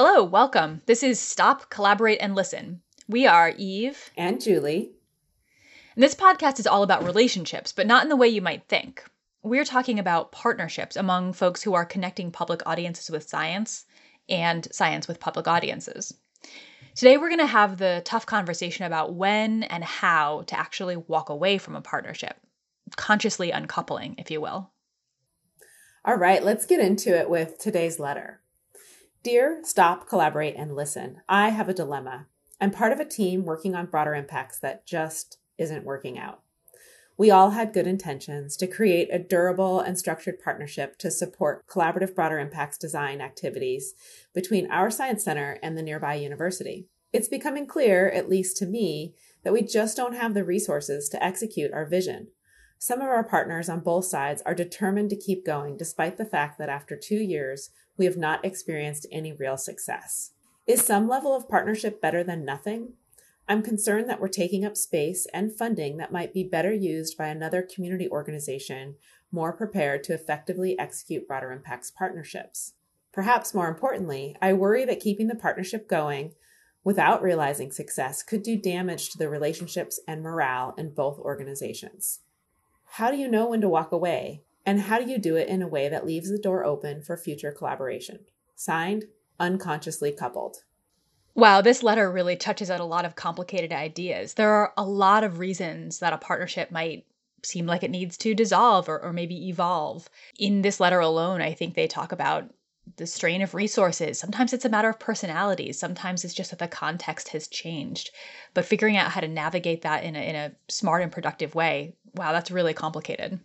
Hello, welcome. This is Stop, Collaborate, and Listen. We are Eve and Julie. And this podcast is all about relationships, but not in the way you might think. We're talking about partnerships among folks who are connecting public audiences with science and science with public audiences. Today, we're going to have the tough conversation about when and how to actually walk away from a partnership, consciously uncoupling, if you will. All right, let's get into it with today's letter. Dear Stop, Collaborate, and Listen, I have a dilemma. I'm part of a team working on broader impacts that just isn't working out. We all had good intentions to create a durable and structured partnership to support collaborative broader impacts design activities between our science center and the nearby university. It's becoming clear, at least to me, that we just don't have the resources to execute our vision. Some of our partners on both sides are determined to keep going despite the fact that after two years, we have not experienced any real success. Is some level of partnership better than nothing? I'm concerned that we're taking up space and funding that might be better used by another community organization more prepared to effectively execute broader impacts partnerships. Perhaps more importantly, I worry that keeping the partnership going without realizing success could do damage to the relationships and morale in both organizations. How do you know when to walk away? And how do you do it in a way that leaves the door open for future collaboration? Signed, Unconsciously Coupled. Wow, this letter really touches on a lot of complicated ideas. There are a lot of reasons that a partnership might seem like it needs to dissolve or, or maybe evolve. In this letter alone, I think they talk about the strain of resources. Sometimes it's a matter of personalities. Sometimes it's just that the context has changed. But figuring out how to navigate that in a, in a smart and productive way, wow, that's really complicated.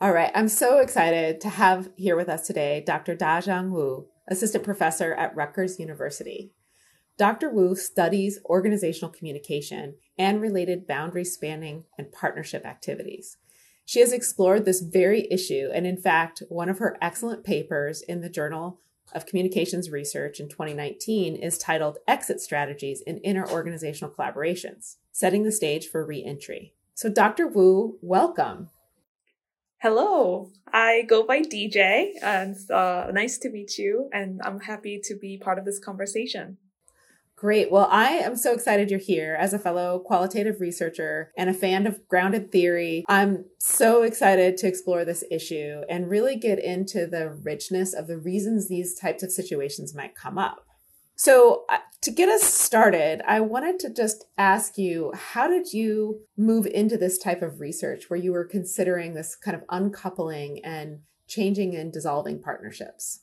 All right. I'm so excited to have here with us today Dr. Dajung Woo, assistant professor at Rutgers University. Dr. Woo studies organizational communication and related boundary spanning and partnership activities. She has explored this very issue, and in fact, one of her excellent papers in the Journal of Communications Research in 2019 is titled Exit Strategies in Interorganizational Collaborations, setting the stage for reentry. So, Dr. Woo, welcome. Hello, I go by DJ, and uh, nice to meet you, and I'm happy to be part of this conversation. Great. Well, I am so excited you're here as a fellow qualitative researcher and a fan of grounded theory. I'm so excited to explore this issue and really get into the richness of the reasons these types of situations might come up. So, uh, to get us started, I wanted to just ask you how did you move into this type of research where you were considering this kind of uncoupling and changing and dissolving partnerships?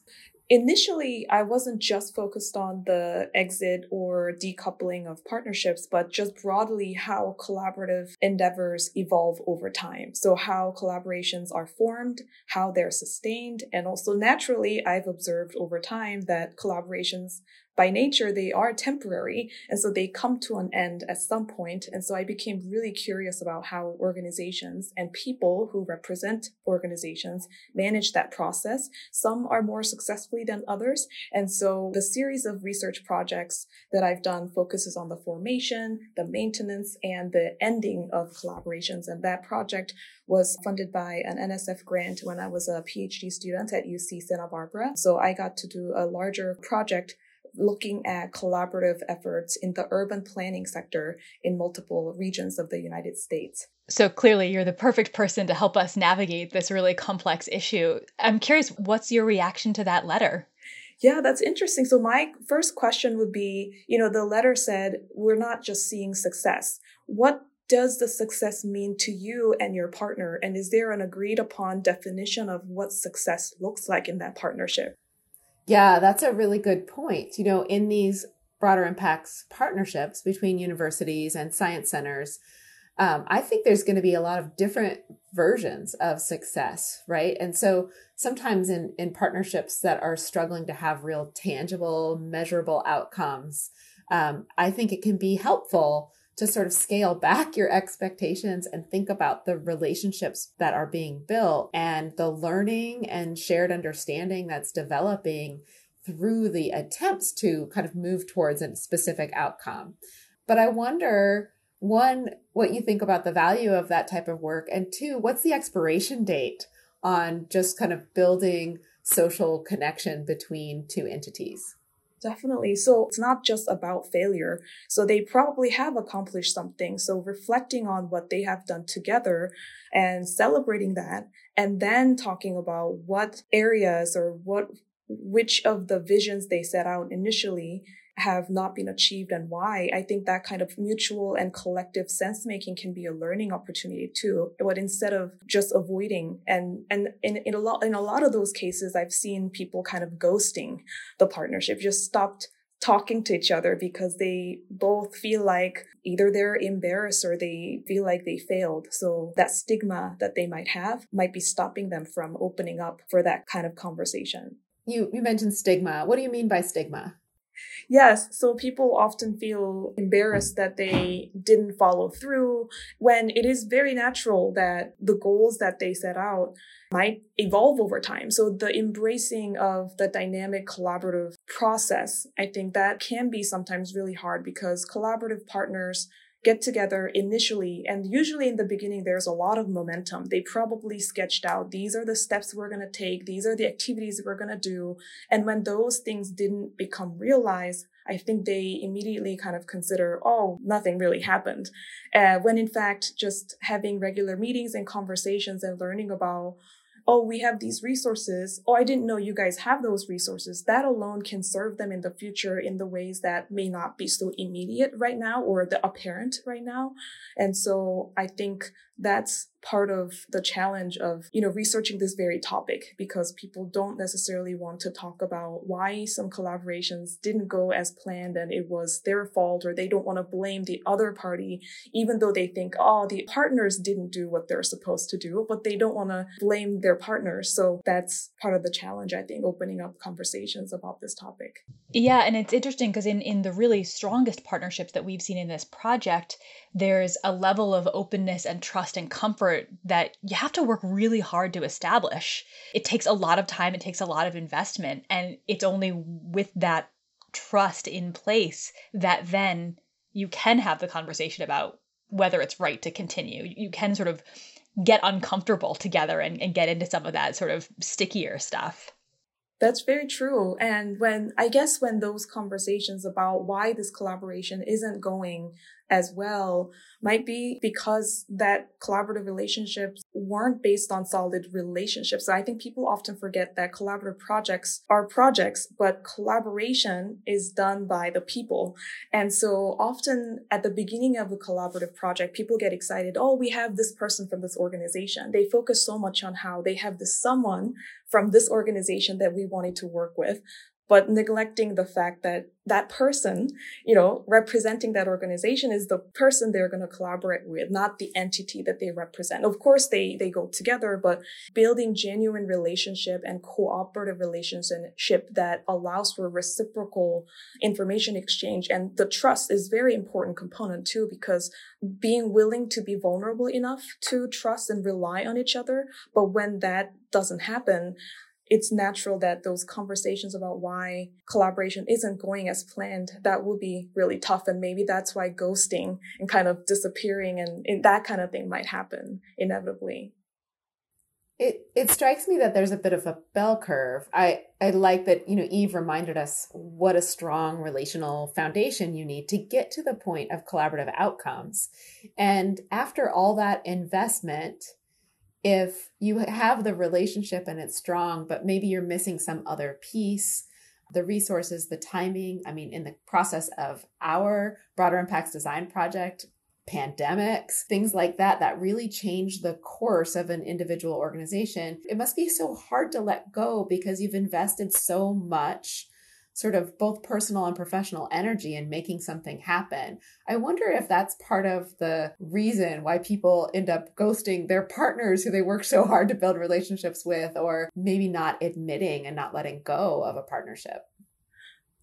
initially i wasn't just focused on the exit or decoupling of partnerships but just broadly how collaborative endeavors evolve over time so how collaborations are formed how they're sustained and also naturally i've observed over time that collaborations by nature, they are temporary. And so they come to an end at some point. And so I became really curious about how organizations and people who represent organizations manage that process. Some are more successfully than others. And so the series of research projects that I've done focuses on the formation, the maintenance, and the ending of collaborations. And that project was funded by an NSF grant when I was a PhD student at UC Santa Barbara. So I got to do a larger project looking at collaborative efforts in the urban planning sector in multiple regions of the United States. So clearly, you're the perfect person to help us navigate this really complex issue. I'm curious, what's your reaction to that letter? Yeah, that's interesting. So, my first question would be you know, the letter said, we're not just seeing success. What does the success mean to you and your partner? And is there an agreed upon definition of what success looks like in that partnership? Yeah, that's a really good point. You know, in these broader impacts partnerships between universities and science centers, um, I think there's going to be a lot of different versions of success, right? And so sometimes in, in partnerships that are struggling to have real tangible, measurable outcomes, um, I think it can be helpful to sort of scale back your expectations and think about the relationships that are being built and the learning and shared understanding that's developing through the attempts to kind of move towards a specific outcome. But I wonder one, what you think about the value of that type of work, and two, what's the expiration date on just kind of building social connection between two entities? Definitely. So it's not just about failure. So they probably have accomplished something. So reflecting on what they have done together and celebrating that and then talking about what areas or what which of the visions they set out initially have not been achieved and why, I think that kind of mutual and collective sense making can be a learning opportunity too. But instead of just avoiding and, and in, in a lot, in a lot of those cases, I've seen people kind of ghosting the partnership, just stopped talking to each other because they both feel like either they're embarrassed or they feel like they failed. So that stigma that they might have might be stopping them from opening up for that kind of conversation. You you mentioned stigma. What do you mean by stigma? Yes. So people often feel embarrassed that they didn't follow through when it is very natural that the goals that they set out might evolve over time. So the embracing of the dynamic collaborative process, I think that can be sometimes really hard because collaborative partners get together initially and usually in the beginning there's a lot of momentum. They probably sketched out these are the steps we're going to take these are the activities we're going to do. And when those things didn't become realized i think they immediately kind of consider oh nothing really happened. Uh, when in fact just having regular meetings and conversations and learning about oh, we have these resources. Oh, I didn't know you guys have those resources. That alone can serve them in the future in the ways that may not be so immediate right now or the apparent right now. And so I think that's part of the challenge of you know researching this very topic because people don't necessarily want to talk about why some collaborations didn't go as planned and it was their fault or they don't want to blame the other party even though they think oh the partners didn't do what they're supposed to do but they don't want to blame their partners so that's part of the challenge i think opening up conversations about this topic. Yeah and it's interesting because in in the really strongest partnerships that we've seen in this project there's a level of openness and trust and comfort that you have to work really hard to establish. It takes a lot of time, it takes a lot of investment, and it's only with that trust in place that then you can have the conversation about whether it's right to continue. You can sort of get uncomfortable together and, and get into some of that sort of stickier stuff. That's very true. And when I guess when those conversations about why this collaboration isn't going as well might be because that collaborative relationships weren't based on solid relationships. I think people often forget that collaborative projects are projects, but collaboration is done by the people. And so often at the beginning of a collaborative project, people get excited. Oh, we have this person from this organization. They focus so much on how they have this someone from this organization that we wanted to work with but neglecting the fact that that person, you know, representing that organization is the person they're going to collaborate with, not the entity that they represent. Of course, they, they go together, but building genuine relationship and cooperative relationship that allows for reciprocal information exchange and the trust is very important component too, because being willing to be vulnerable enough to trust and rely on each other. But when that doesn't happen, it's natural that those conversations about why collaboration isn't going as planned that will be really tough and maybe that's why ghosting and kind of disappearing and, and that kind of thing might happen inevitably it it strikes me that there's a bit of a bell curve. I I like that you know Eve reminded us what a strong relational foundation you need to get to the point of collaborative outcomes. And after all that investment, if you have the relationship and it's strong, but maybe you're missing some other piece, the resources, the timing. I mean, in the process of our broader impacts design project, pandemics, things like that, that really change the course of an individual organization. It must be so hard to let go because you've invested so much sort of both personal and professional energy in making something happen. I wonder if that's part of the reason why people end up ghosting their partners who they work so hard to build relationships with, or maybe not admitting and not letting go of a partnership.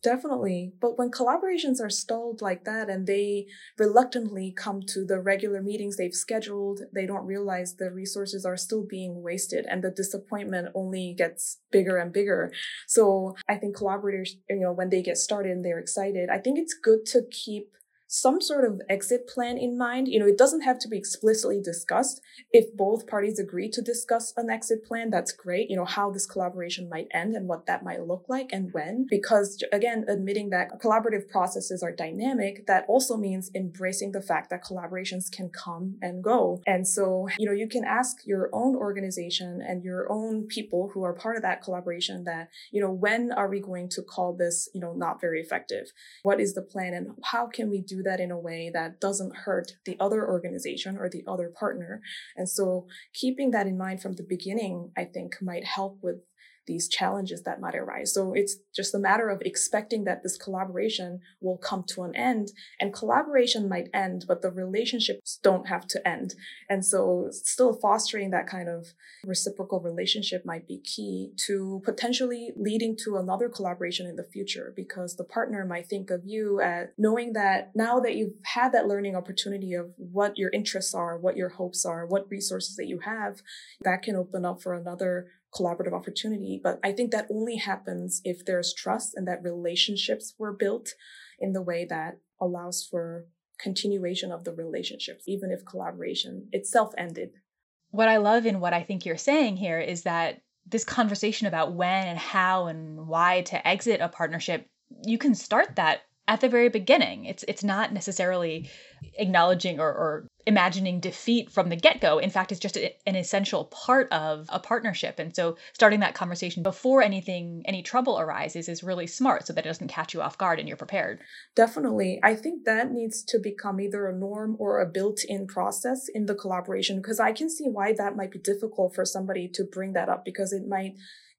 Definitely. But when collaborations are stalled like that and they reluctantly come to the regular meetings they've scheduled, they don't realize the resources are still being wasted and the disappointment only gets bigger and bigger. So I think collaborators, you know, when they get started and they're excited, I think it's good to keep some sort of exit plan in mind. You know, it doesn't have to be explicitly discussed. If both parties agree to discuss an exit plan, that's great. You know, how this collaboration might end and what that might look like and when. Because again, admitting that collaborative processes are dynamic, that also means embracing the fact that collaborations can come and go. And so, you know, you can ask your own organization and your own people who are part of that collaboration that, you know, when are we going to call this, you know, not very effective? What is the plan and how can we do that in a way that doesn't hurt the other organization or the other partner. And so keeping that in mind from the beginning, I think might help with these challenges that might arise. So it's just a matter of expecting that this collaboration will come to an end and collaboration might end, but the relationships don't have to end. And so still fostering that kind of reciprocal relationship might be key to potentially leading to another collaboration in the future because the partner might think of you as knowing that now that you've had that learning opportunity of what your interests are, what your hopes are, what resources that you have, that can open up for another collaborative opportunity. But I think that only happens if there's trust and that relationships were built in the way that allows for continuation of the relationships, even if collaboration itself ended. What I love in what I think you're saying here is that this conversation about when and how and why to exit a partnership, you can start that at the very beginning. It's it's not necessarily acknowledging or, or imagining defeat from the get-go. In fact, it's just a, an essential part of a partnership. And so starting that conversation before anything any trouble arises is really smart so that it doesn't catch you off guard and you're prepared. Definitely. I think that needs to become either a norm or a built-in process in the collaboration because I can see why that might be difficult for somebody to bring that up because it might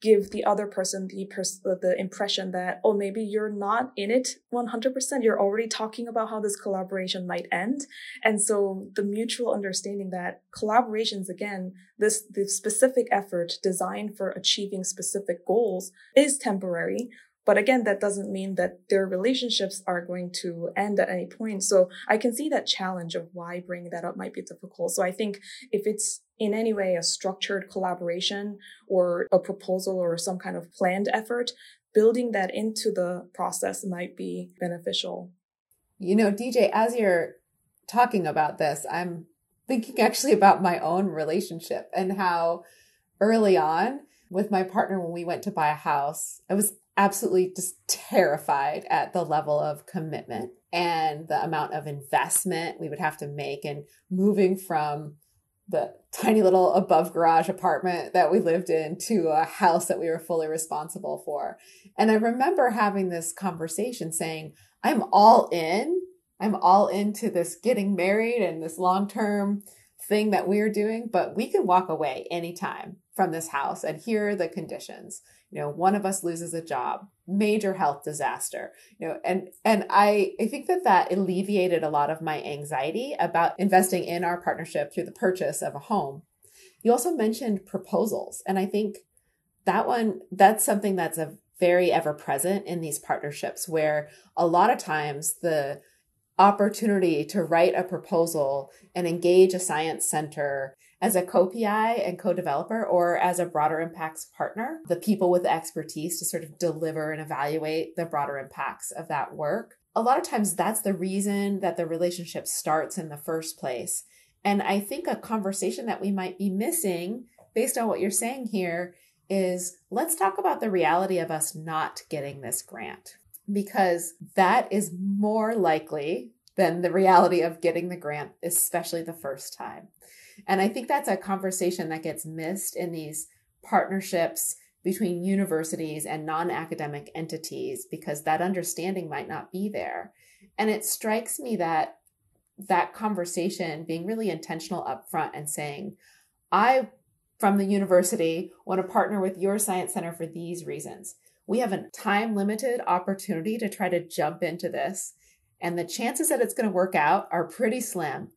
give the other person the pers- the impression that oh maybe you're not in it 100% you're already talking about how this collaboration might end and so the mutual understanding that collaborations again this the specific effort designed for achieving specific goals is temporary but again, that doesn't mean that their relationships are going to end at any point. So I can see that challenge of why bringing that up might be difficult. So I think if it's in any way a structured collaboration or a proposal or some kind of planned effort, building that into the process might be beneficial. You know, DJ, as you're talking about this, I'm thinking actually about my own relationship and how early on with my partner when we went to buy a house, I was absolutely just terrified at the level of commitment and the amount of investment we would have to make and moving from the tiny little above garage apartment that we lived in to a house that we were fully responsible for. And I remember having this conversation saying, I'm all in. I'm all into this getting married and this long term thing that we're doing, but we can walk away anytime from this house. And here are the conditions you know one of us loses a job major health disaster you know and and i i think that that alleviated a lot of my anxiety about investing in our partnership through the purchase of a home. You also mentioned proposals and i think that one that's something that's a very ever present in these partnerships where a lot of times the opportunity to write a proposal and engage a science center as a co-PI and co-developer or as a broader impacts partner, the people with the expertise to sort of deliver and evaluate the broader impacts of that work. A lot of times that's the reason that the relationship starts in the first place. And I think a conversation that we might be missing based on what you're saying here is let's talk about the reality of us not getting this grant because that is more likely than the reality of getting the grant, especially the first time. And I think that's a conversation that gets missed in these partnerships between universities and non academic entities because that understanding might not be there. And it strikes me that that conversation being really intentional upfront and saying, I, from the university, want to partner with your science center for these reasons. We have a time limited opportunity to try to jump into this. And the chances that it's going to work out are pretty slim.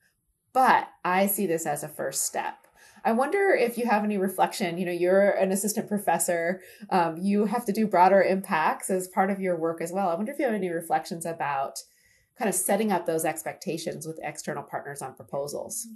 But I see this as a first step. I wonder if you have any reflection. You know, you're an assistant professor. Um, you have to do broader impacts as part of your work as well. I wonder if you have any reflections about kind of setting up those expectations with external partners on proposals.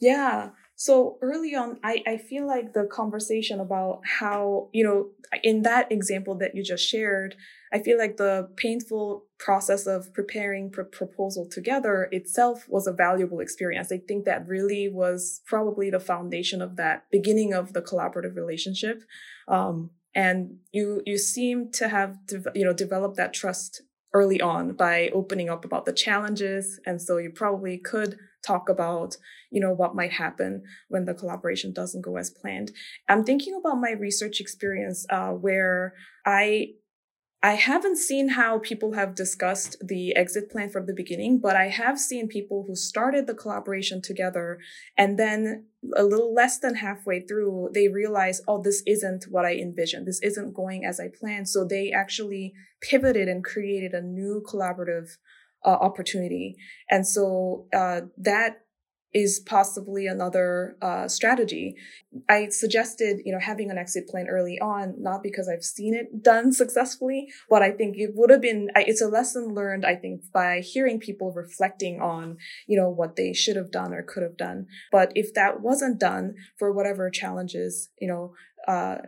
Yeah. So early on, I, I feel like the conversation about how, you know, in that example that you just shared, I feel like the painful process of preparing pr- proposal together itself was a valuable experience. I think that really was probably the foundation of that beginning of the collaborative relationship. Um, and you you seem to have de- you know developed that trust early on by opening up about the challenges and so you probably could talk about you know what might happen when the collaboration doesn't go as planned i'm thinking about my research experience uh, where i I haven't seen how people have discussed the exit plan from the beginning, but I have seen people who started the collaboration together and then a little less than halfway through, they realize, oh, this isn't what I envisioned. This isn't going as I planned. So they actually pivoted and created a new collaborative uh, opportunity. And so uh, that is possibly another uh, strategy. I suggested, you know, having an exit plan early on, not because I've seen it done successfully, but I think it would have been, it's a lesson learned, I think, by hearing people reflecting on, you know, what they should have done or could have done. But if that wasn't done for whatever challenges, you know, uh,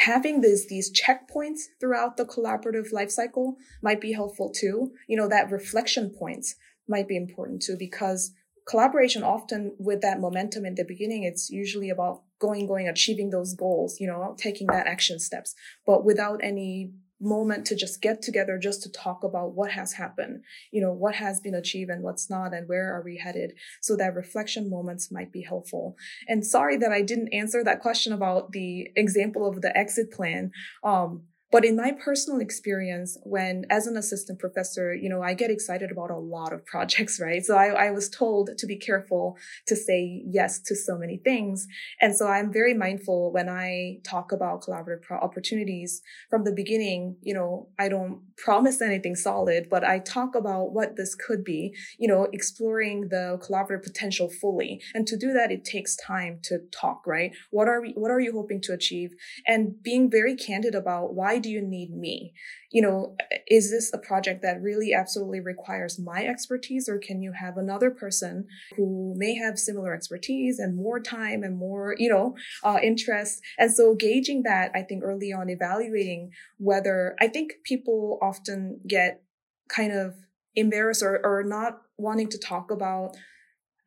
having these these checkpoints throughout the collaborative life cycle might be helpful too. You know, that reflection points might be important too because collaboration often with that momentum in the beginning it's usually about going going achieving those goals you know taking that action steps but without any moment to just get together just to talk about what has happened you know what has been achieved and what's not and where are we headed so that reflection moments might be helpful. And sorry that i didn't answer that question about the example of the exit plan. Um, but in my personal experience, when as an assistant professor, you know, I get excited about a lot of projects, right? So I, I was told to be careful to say yes to so many things. And so I'm very mindful when I talk about collaborative pro- opportunities from the beginning, you know, I don't promise anything solid, but I talk about what this could be, you know, exploring the collaborative potential fully. And to do that, it takes time to talk, right? What are we, what are you hoping to achieve? And being very candid about why do you need me? You know, is this a project that really absolutely requires my expertise or can you have another person who may have similar expertise and more time and more, you know, uh, interest? And so gauging that, I think early on, evaluating whether I think people often get kind of embarrassed or, or not wanting to talk about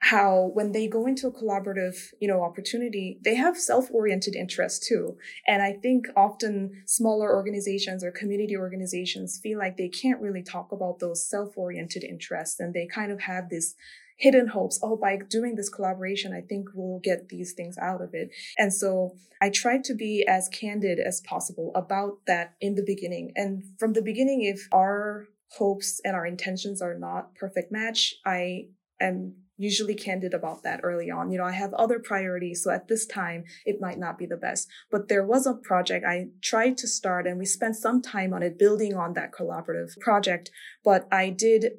how when they go into a collaborative, you know, opportunity, they have self-oriented interests too. And I think often smaller organizations or community organizations feel like they can't really talk about those self-oriented interests and they kind of have this hidden hopes. Oh, by doing this collaboration, I think we'll get these things out of it. And so I tried to be as candid as possible about that in the beginning. And from the beginning, if our hopes and our intentions are not perfect match, I am usually candid about that early on. You know, I have other priorities. So at this time, it might not be the best. But there was a project I tried to start and we spent some time on it, building on that collaborative project. But I did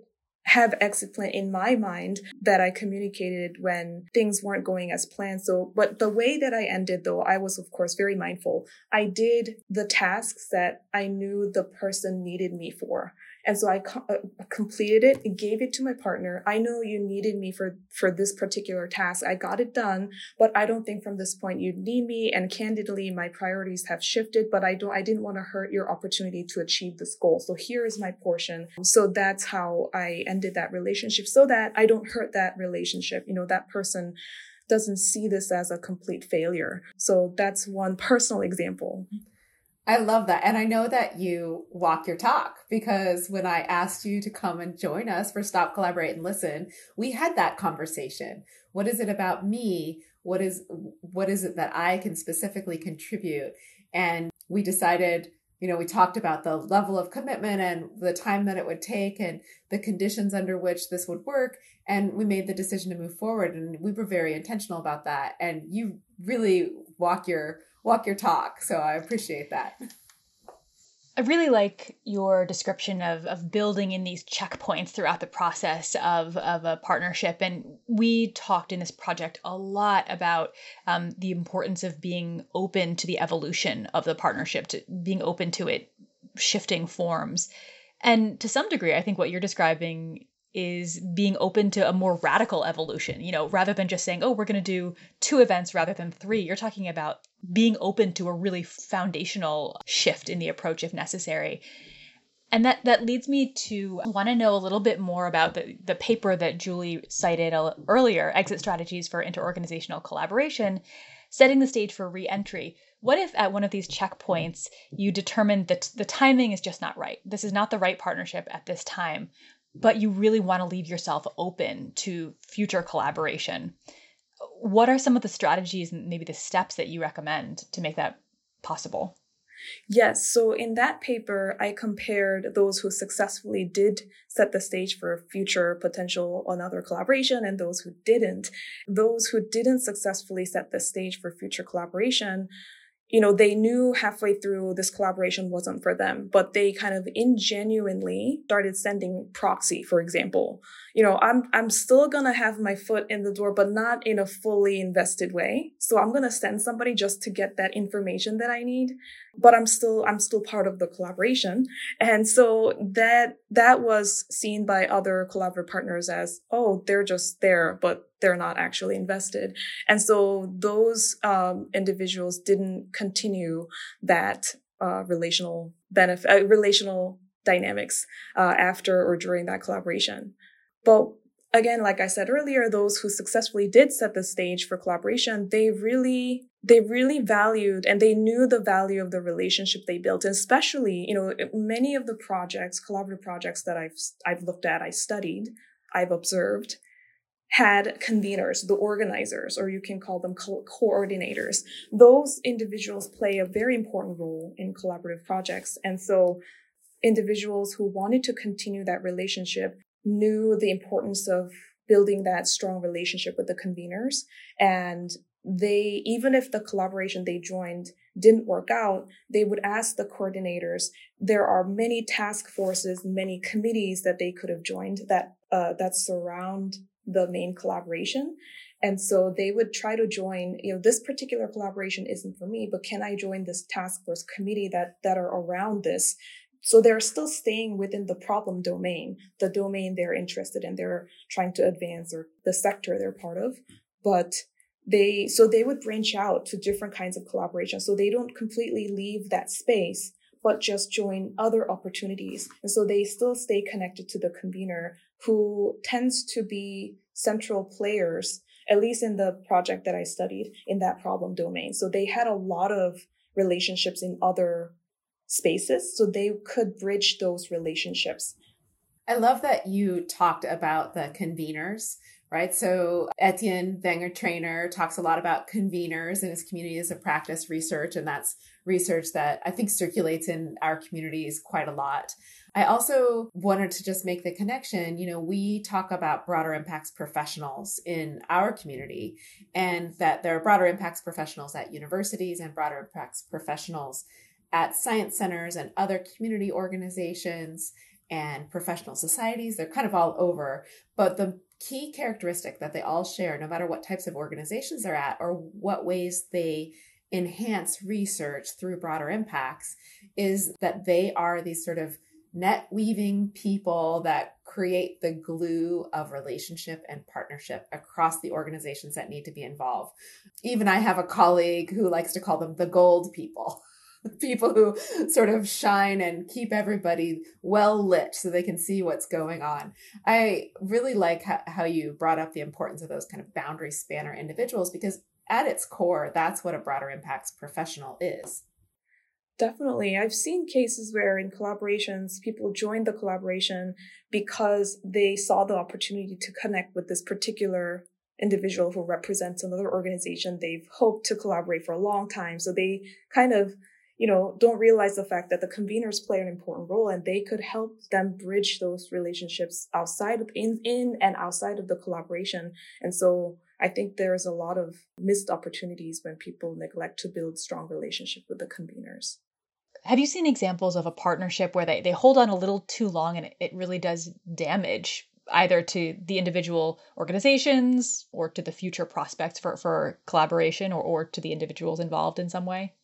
have exit plan in my mind that I communicated when things weren't going as planned. So, but the way that I ended though, I was of course very mindful. I did the tasks that I knew the person needed me for. And so I co- uh, completed it and gave it to my partner. I know you needed me for, for this particular task. I got it done, but I don't think from this point you need me. And candidly, my priorities have shifted, but I don't, I didn't want to hurt your opportunity to achieve this goal. So here is my portion. So that's how I ended that relationship so that I don't hurt that relationship. You know, that person doesn't see this as a complete failure. So that's one personal example. I love that. And I know that you walk your talk because when I asked you to come and join us for Stop, Collaborate, and Listen, we had that conversation. What is it about me? What is what is it that I can specifically contribute? And we decided, you know, we talked about the level of commitment and the time that it would take and the conditions under which this would work. And we made the decision to move forward. And we were very intentional about that. And you really walk your walk your talk. So I appreciate that. I really like your description of, of building in these checkpoints throughout the process of, of a partnership. And we talked in this project a lot about um, the importance of being open to the evolution of the partnership, to being open to it shifting forms. And to some degree, I think what you're describing is being open to a more radical evolution. You know, rather than just saying, oh, we're going to do two events rather than three, you're talking about being open to a really foundational shift in the approach if necessary. And that, that leads me to want to know a little bit more about the, the paper that Julie cited uh, earlier Exit Strategies for Interorganizational Collaboration, setting the stage for reentry. What if at one of these checkpoints you determine that the timing is just not right? This is not the right partnership at this time but you really want to leave yourself open to future collaboration. What are some of the strategies and maybe the steps that you recommend to make that possible? Yes, so in that paper, I compared those who successfully did set the stage for future potential another collaboration and those who didn't. Those who didn't successfully set the stage for future collaboration you know, they knew halfway through this collaboration wasn't for them, but they kind of ingenuinely started sending proxy, for example. You know, I'm I'm still gonna have my foot in the door, but not in a fully invested way. So I'm gonna send somebody just to get that information that I need, but I'm still I'm still part of the collaboration. And so that that was seen by other collaborative partners as, oh, they're just there, but they're not actually invested. And so those um, individuals didn't continue that uh, relational benefit, uh, relational dynamics uh, after or during that collaboration. But again, like I said earlier, those who successfully did set the stage for collaboration, they really they really valued and they knew the value of the relationship they built and especially you know many of the projects collaborative projects that i've i've looked at i studied i've observed had conveners, the organizers, or you can call them co- coordinators. Those individuals play a very important role in collaborative projects. And so individuals who wanted to continue that relationship knew the importance of building that strong relationship with the conveners. And they, even if the collaboration they joined didn't work out, they would ask the coordinators. There are many task forces, many committees that they could have joined that, uh, that surround the main collaboration. And so they would try to join, you know, this particular collaboration isn't for me, but can I join this task force committee that, that are around this? So they're still staying within the problem domain, the domain they're interested in, they're trying to advance or the sector they're part of. But they, so they would branch out to different kinds of collaboration. So they don't completely leave that space, but just join other opportunities. And so they still stay connected to the convener who tends to be central players, at least in the project that I studied in that problem domain. So they had a lot of relationships in other spaces, so they could bridge those relationships. I love that you talked about the conveners right? So Etienne Wenger Trayner talks a lot about conveners in his communities of practice research, and that's research that I think circulates in our communities quite a lot. I also wanted to just make the connection. You know, we talk about broader impacts professionals in our community, and that there are broader impacts professionals at universities and broader impacts professionals at science centers and other community organizations and professional societies. They're kind of all over. But the key characteristic that they all share, no matter what types of organizations they're at or what ways they enhance research through broader impacts, is that they are these sort of net weaving people that create the glue of relationship and partnership across the organizations that need to be involved. Even I have a colleague who likes to call them the gold people. people who sort of shine and keep everybody well lit so they can see what's going on. I really like how, how you brought up the importance of those kind of boundary spanner individuals because at its core, that's what a broader impacts professional is. Definitely. I've seen cases where in collaborations, people joined the collaboration because they saw the opportunity to connect with this particular individual who represents another organization they've hoped to collaborate for a long time. So they kind of you know, don't realize the fact that the conveners play an important role and they could help them bridge those relationships outside of in, in and outside of the collaboration. And so I think there's a lot of missed opportunities when people neglect to build strong relationship with the conveners. Have you seen examples of a partnership where they, they hold on a little too long and it, really does damage either to the individual organizations or to the future prospects for, for collaboration or, or to the individuals involved in some way?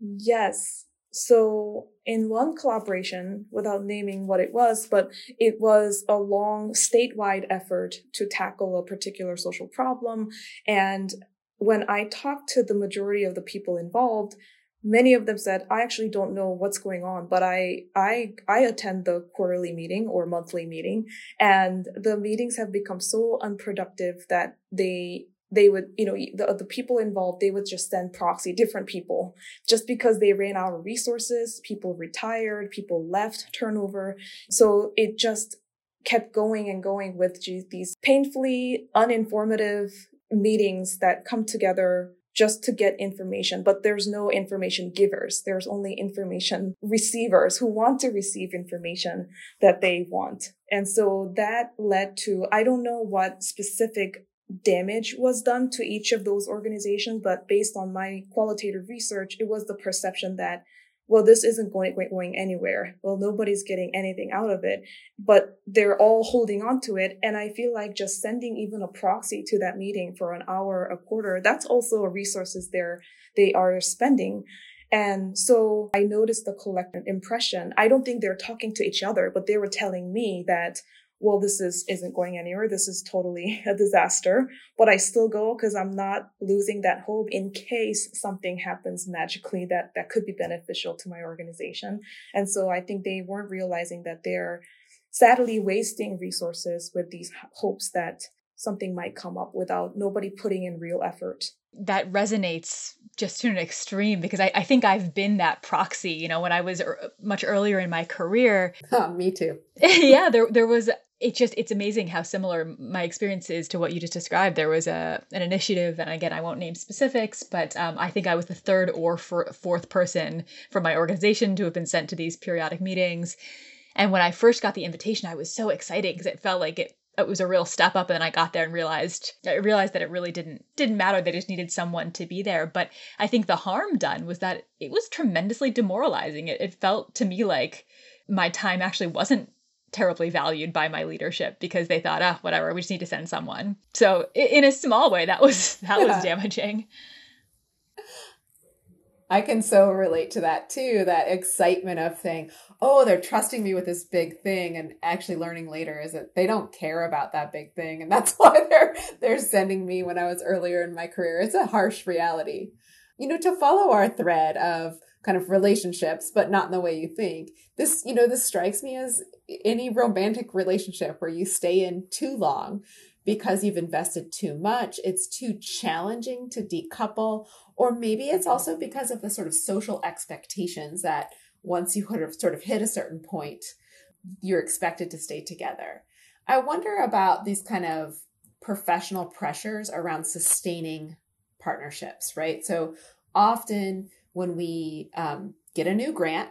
Yes. so in one collaboration, without naming what it was, but it was a long statewide effort to tackle a particular social problem. And when I talked to the majority of the people involved, many of them said, I actually don't know what's going on, but I, I, I attend the quarterly meeting or monthly meeting and the meetings have become so unproductive that they they would, you know, the, the people involved, they would just send proxy different people just because they ran out of resources. People retired, people left, turnover. So it just kept going and going with these painfully uninformative meetings that come together just to get information, but there's no information givers. There's only information receivers who want to receive information that they want. And so that led to, I don't know what specific damage was done to each of those organizations, but based on my qualitative research, it was the perception that, well, this isn't going, going anywhere. Well, nobody's getting anything out of it, but they're all holding on to it. And I feel like just sending even a proxy to that meeting for an hour a quarter, that's also a resources there they are spending. And so I noticed the collective impression. I don't think they're talking to each other, but they were telling me that, well, this is, isn't going anywhere. This is totally a disaster, but I still go because I'm not losing that hope in case something happens magically that, that could be beneficial to my organization. And so I think they weren't realizing that they're sadly wasting resources with these hopes that something might come up without nobody putting in real effort that resonates just to an extreme because I, I think I've been that proxy. You know, when I was er- much earlier in my career. Oh, me too. yeah, there there was it's just it's amazing how similar my experience is to what you just described. There was a an initiative, and again, I won't name specifics, but um, I think I was the third or fourth person from my organization to have been sent to these periodic meetings. And when I first got the invitation, I was so excited because it felt like it it was a real step up and then I got there and realized I realized that it really didn't didn't matter they just needed someone to be there but I think the harm done was that it was tremendously demoralizing it, it felt to me like my time actually wasn't terribly valued by my leadership because they thought ah whatever we just need to send someone so in a small way that was that yeah. was damaging I can so relate to that too. That excitement of saying, "Oh, they're trusting me with this big thing," and actually learning later is that they don't care about that big thing, and that's why they're they're sending me when I was earlier in my career. It's a harsh reality. You know, to follow our thread of kind of relationships, but not in the way you think. This, you know, this strikes me as any romantic relationship where you stay in too long because you've invested too much. It's too challenging to decouple or maybe it's also because of the sort of social expectations that once you sort of hit a certain point, you're expected to stay together. I wonder about these kind of professional pressures around sustaining partnerships, right? So often when we um, get a new grant,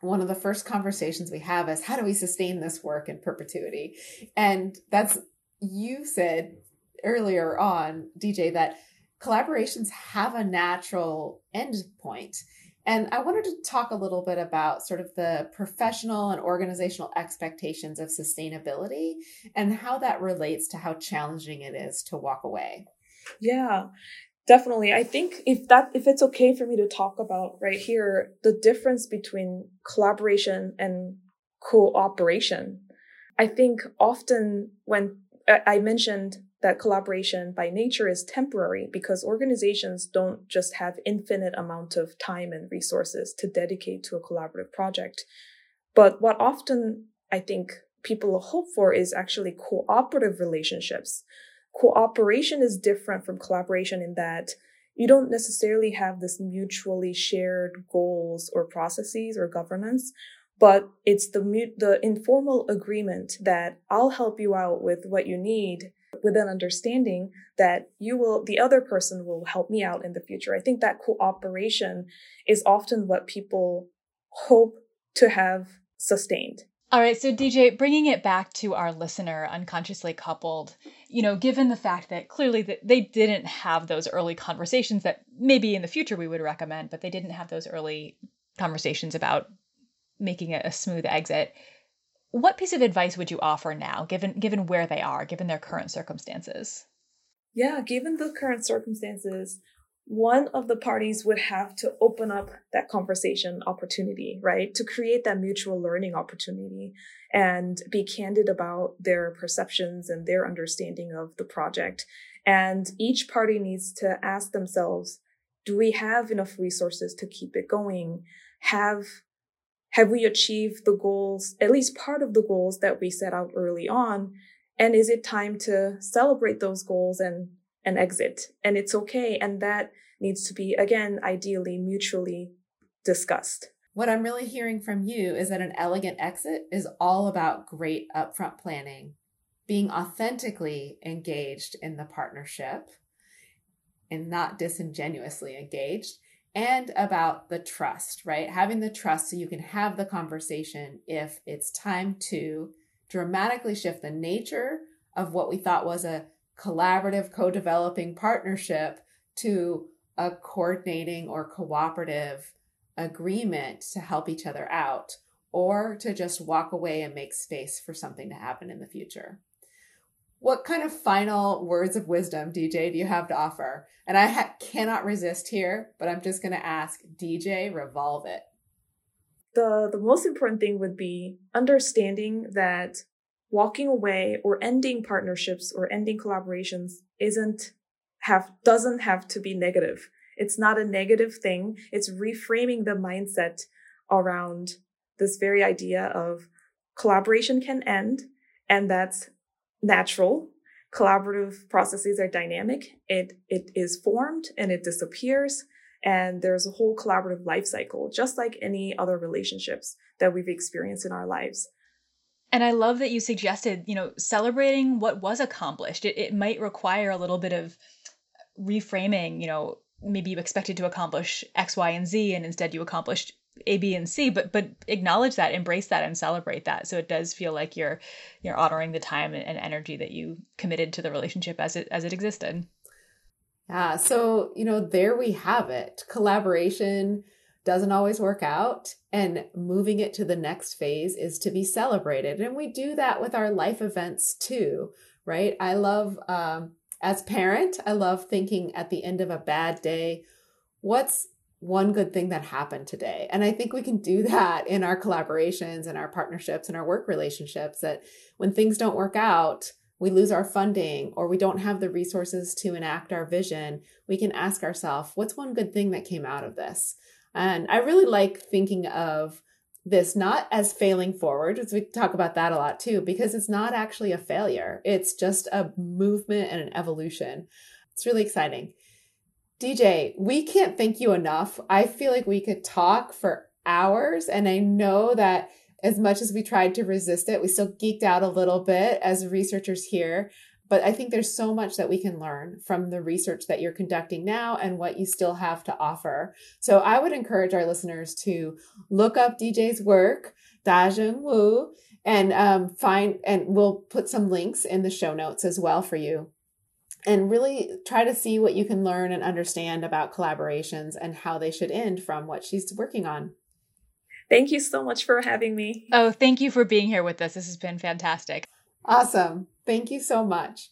one of the first conversations we have is how do we sustain this work in perpetuity? And that's, you said earlier on, DJ, that collaborations have a natural end point. And I wanted to talk a little bit about sort of the professional and organizational expectations of sustainability and how that relates to how challenging it is to walk away. Yeah, definitely. I think if that if it's okay for me to talk about right here the difference between collaboration and cooperation. I think often when I mentioned that collaboration by nature is temporary because organizations don't just have infinite amount of time and resources to dedicate to a collaborative project. But what often I think people hope for is actually cooperative relationships. Cooperation is different from collaboration in that you don't necessarily have this mutually shared goals or processes or governance, but it's the the informal agreement that I'll help you out with what you need with an understanding that you will, the other person will help me out in the future. I think that cooperation is often what people hope to have sustained. All right, so DJ, bringing it back to our listener, unconsciously coupled, you know, given the fact that clearly that they didn't have those early conversations that maybe in the future we would recommend, but they didn't have those early conversations about making a, smooth exit what piece of advice would you offer now given given where they are given their current circumstances? Yeah given the current circumstances one of the parties would have to open up that conversation opportunity, right? To create that mutual learning opportunity and be candid about their perceptions and their understanding of the project. And each party needs to ask themselves, do we have enough resources to keep it going? Have have we achieved the goals, at least part of the goals that we set out early on? And is it time to celebrate those goals and and exit? And it's okay. And that needs to be again ideally mutually discussed. What I'm really hearing from you is that an elegant exit is all about great upfront planning, being authentically engaged in the partnership and not disingenuously engaged, and about the trust, right? Having the trust so you can have the conversation if it's time to dramatically shift the nature of what we thought was a collaborative, co developing partnership to a coordinating or cooperative agreement to help each other out or to just walk away and make space for something to happen in the future. What kind of final words of wisdom, DJ, do you have to offer? And I ha- cannot resist here, but I'm just going to ask DJ, revolve it. The, the most important thing would be understanding that walking away or ending partnerships or ending collaborations isn't have doesn't have to be negative. It's not a negative thing. It's reframing the mindset around this very idea of collaboration can end and that's natural. Collaborative processes are dynamic. It it is formed and it disappears and there's a whole collaborative life cycle just like any other relationships that we've experienced in our lives. And I love that you suggested, you know, celebrating what was accomplished. It, it might require a little bit of reframing, you know, maybe you expected to accomplish X, Y, and Z, and instead you accomplished A, B, and C. But but acknowledge that, embrace that, and celebrate that. So it does feel like you're you're honoring the time and energy that you committed to the relationship as it as it existed. Yeah. So you know, there we have it. Collaboration doesn't always work out and moving it to the next phase is to be celebrated and we do that with our life events too right i love um, as parent, I love thinking at the end of a bad day, what's one good thing that happened today? And I think we can do that in our collaborations and our partnerships and our work relationships that when things don't work out, we lose our funding or we don't have the resources to enact our vision, we can ask ourselves, what's one good thing that came out of this? And I really like thinking of this not as failing forward, as we talk about that a lot too, because it's not actually a failure. It's just a movement and an evolution. It's really exciting. DJ, we can't thank you enough. I feel like we could talk for hours, and I know that as much as we tried to resist it, we still geeked out a little bit as researchers here. But I think there's so much that we can learn from the research that you're conducting now and what you still have to offer. So I would encourage our listeners to look up DJ's work, Dajung Woo, and um, find, and we'll put some links in the show notes as well for you. And really try to see what you can learn and understand about collaborations and how they should end from what she's working on. Thank you so much for having me. Oh, thank you for being here with us. This has been fantastic. Awesome. Thank you so much.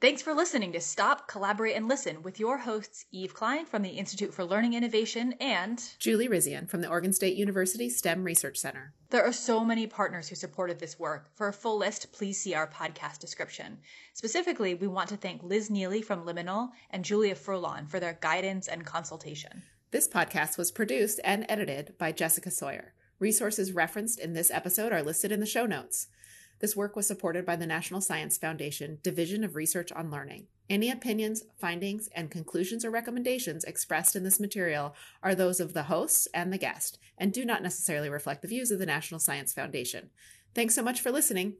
Thanks for listening to Stop, Collaborate, and Listen with your hosts, Eve Klein from the Institute for Learning Innovation and Julie Risien from the Oregon State University STEM Research Center. There are so many partners who supported this work. For a full list, please see our podcast description. Specifically, we want to thank Liz Neely from Liminal and Julia Furlan for their guidance and consultation. This podcast was produced and edited by Jessica Sawyer. Resources referenced in this episode are listed in the show notes. This work was supported by the National Science Foundation Division of Research on Learning. Any opinions, findings, and conclusions or recommendations expressed in this material are those of the hosts and the guest and do not necessarily reflect the views of the National Science Foundation. Thanks so much for listening.